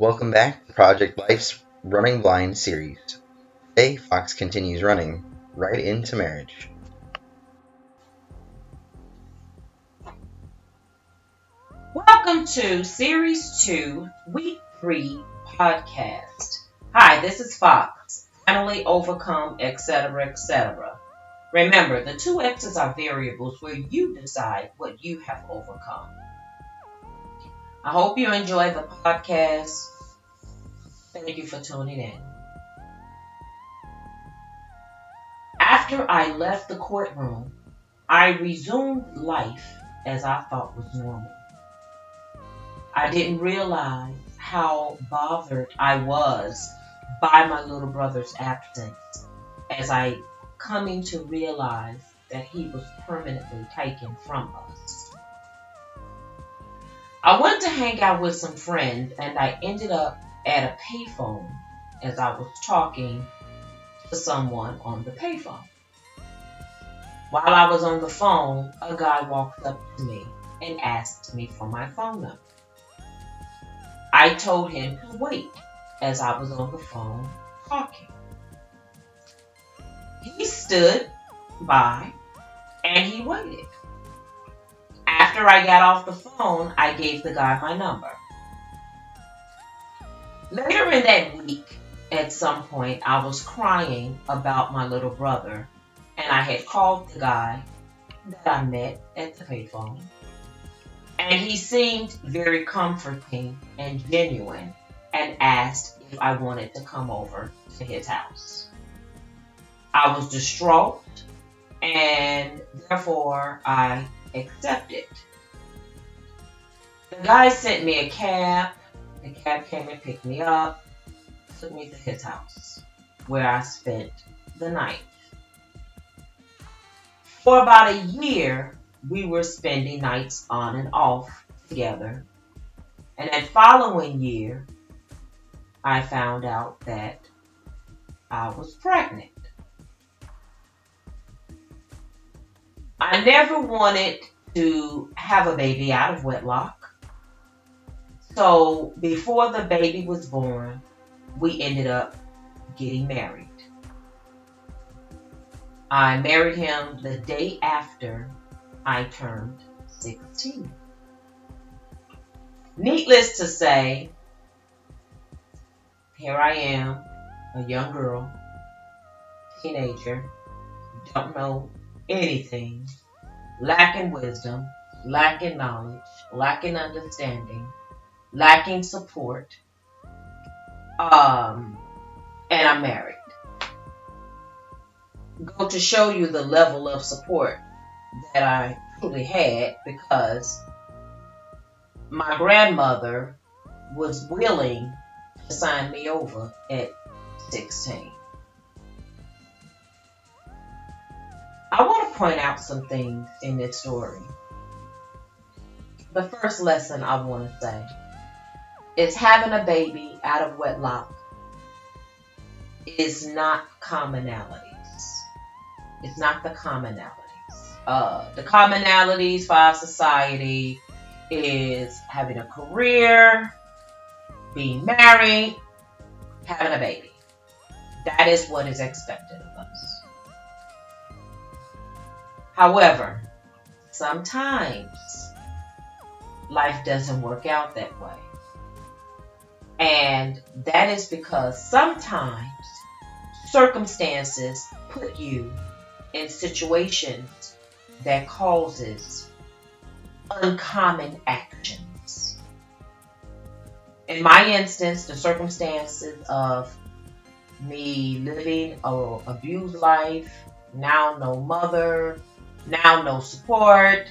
Welcome back to Project Life's Running Blind series. Today, Fox continues running right into marriage. Welcome to Series 2, Week 3 podcast. Hi, this is Fox. Finally overcome, etc., etc. Remember, the two X's are variables where you decide what you have overcome. I hope you enjoy the podcast. Thank you for tuning in. After I left the courtroom, I resumed life as I thought was normal. I didn't realize how bothered I was by my little brother's absence as I coming to realize that he was permanently taken from us. I went to hang out with some friends and I ended up at a payphone as I was talking to someone on the payphone. While I was on the phone, a guy walked up to me and asked me for my phone number. I told him to wait as I was on the phone talking. He stood by and he waited. After I got off the phone, I gave the guy my number. Later in that week, at some point, I was crying about my little brother, and I had called the guy that I met at the payphone. And he seemed very comforting and genuine and asked if I wanted to come over to his house. I was distraught and therefore I accepted. The guy sent me a cab. The cab came and picked me up, took me to his house where I spent the night. For about a year, we were spending nights on and off together. And that following year, I found out that I was pregnant. I never wanted to have a baby out of wedlock. So before the baby was born, we ended up getting married. I married him the day after I turned 16. Needless to say, here I am, a young girl, teenager, don't know anything, lacking wisdom, lacking knowledge, lacking understanding, lacking support, um, and I'm married. Go to show you the level of support that I truly had because my grandmother was willing to sign me over at 16. I want to point out some things in this story. The first lesson I want to say is having a baby out of wedlock is not commonalities. It's not the commonalities uh, the commonalities for our society is having a career, being married, having a baby. That is what is expected of us. However, sometimes life doesn't work out that way. And that is because sometimes circumstances put you in situations that causes uncommon actions. In my instance, the circumstances of me living a abused life, now no mother, now no support,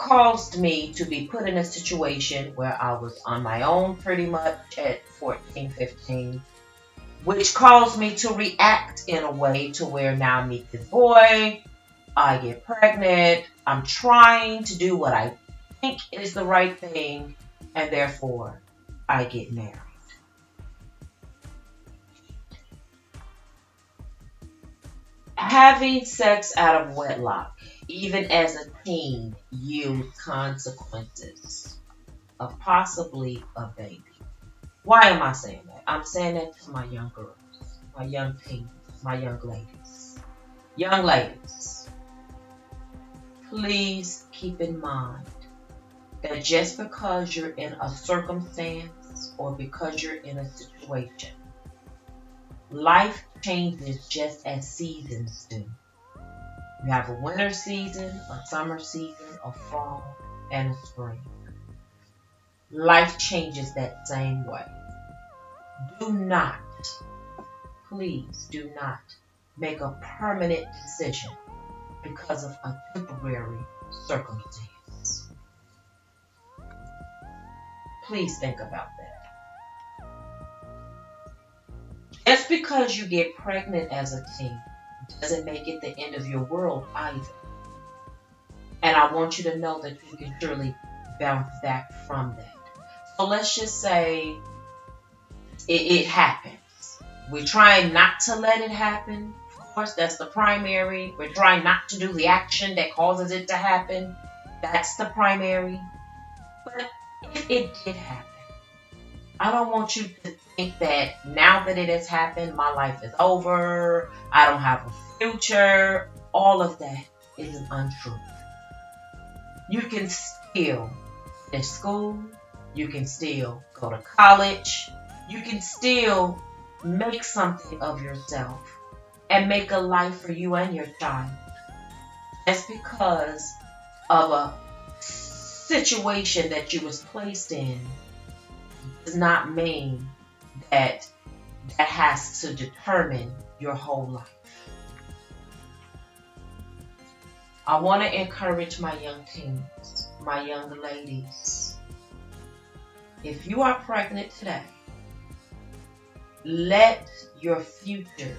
caused me to be put in a situation where I was on my own pretty much at 14, 15, which caused me to react in a way to where now I meet this boy, I get pregnant. I'm trying to do what I think is the right thing, and therefore I get married. Having sex out of wedlock, even as a teen, yields consequences of possibly a baby. Why am I saying that? I'm saying that to my young girls, my young teens, my young ladies. Young ladies, please keep in mind that just because you're in a circumstance or because you're in a situation, life changes just as seasons do. You have a winter season, a summer season, a fall, and a spring. Life changes that same way. Do not, please do not make a permanent decision because of a temporary circumstance. Please think about that. Just because you get pregnant as a teen doesn't make it the end of your world either. And I want you to know that you can surely bounce back from that. So let's just say it, it happens. We're trying not to let it happen. Of course, that's the primary. We're trying not to do the action that causes it to happen. That's the primary. But if it did happen, I don't want you to think that now that it has happened, my life is over, I don't have a future. All of that is an untruth. You can still finish school, you can still go to college, you can still make something of yourself and make a life for you and your child. Just because of a situation that you was placed in does not mean that that has to determine your whole life. I want to encourage my young teens, my young ladies. If you are pregnant today, let your future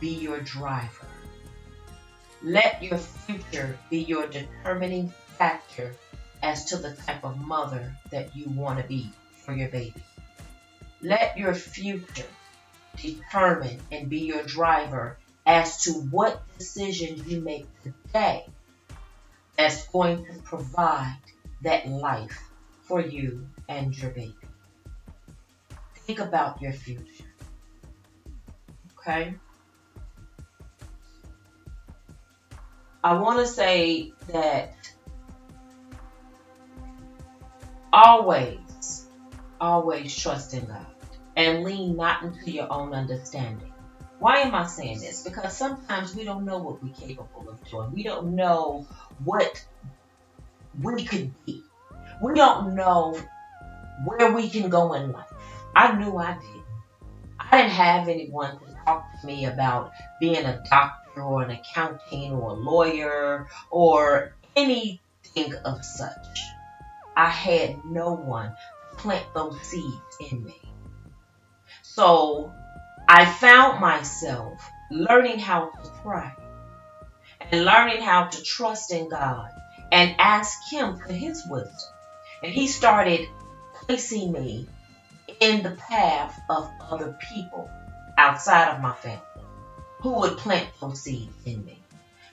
be your driver. Let your future be your determining factor as to the type of mother that you want to be for your baby. Let your future determine and be your driver as to what decision you make today that's going to provide that life for you and your baby. Think about your future. Okay? I want to say that always, always trust in God and lean not into your own understanding. Why am I saying this? Because sometimes we don't know what we're capable of doing. We don't know what we could be. We don't know where we can go in life. I knew I didn't. I didn't have anyone to talk to me about being a doctor or an accountant or a lawyer or anything of such. I had no one to plant those seeds in me. So I found myself learning how to pray and learning how to trust in God and ask Him for His wisdom. And He started placing me in the path of other people outside of my family who would plant those seeds in me.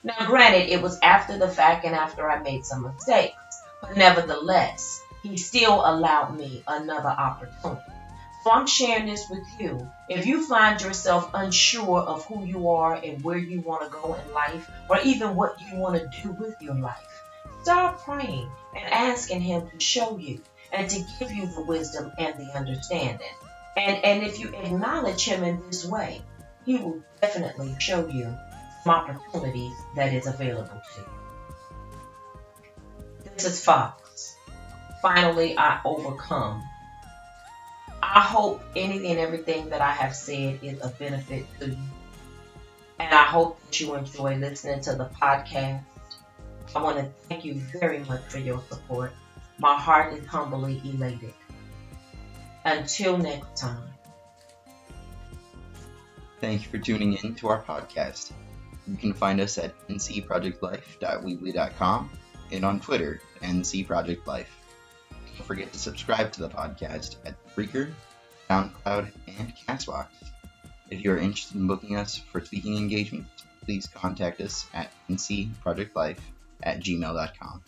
Now, granted, it was after the fact and after I made some mistakes, but nevertheless, He still allowed me another opportunity. So I'm sharing this with you. If you find yourself unsure of who you are and where you want to go in life, or even what you want to do with your life, start praying and asking Him to show you and to give you the wisdom and the understanding. And, and if you acknowledge Him in this way, He will definitely show you some opportunities that is available to you. This is Fox. Finally, I overcome I hope anything and everything that I have said is a benefit to you. And I hope that you enjoy listening to the podcast. I want to thank you very much for your support. My heart is humbly elated. Until next time. Thank you for tuning in to our podcast. You can find us at ncprojectlife.weebly.com and on Twitter, ncprojectlife. Don't forget to subscribe to the podcast at Breaker, SoundCloud, and Castbox. If you are interested in booking us for speaking engagements, please contact us at ncprojectlife at gmail.com.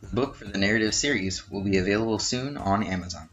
The book for the narrative series will be available soon on Amazon.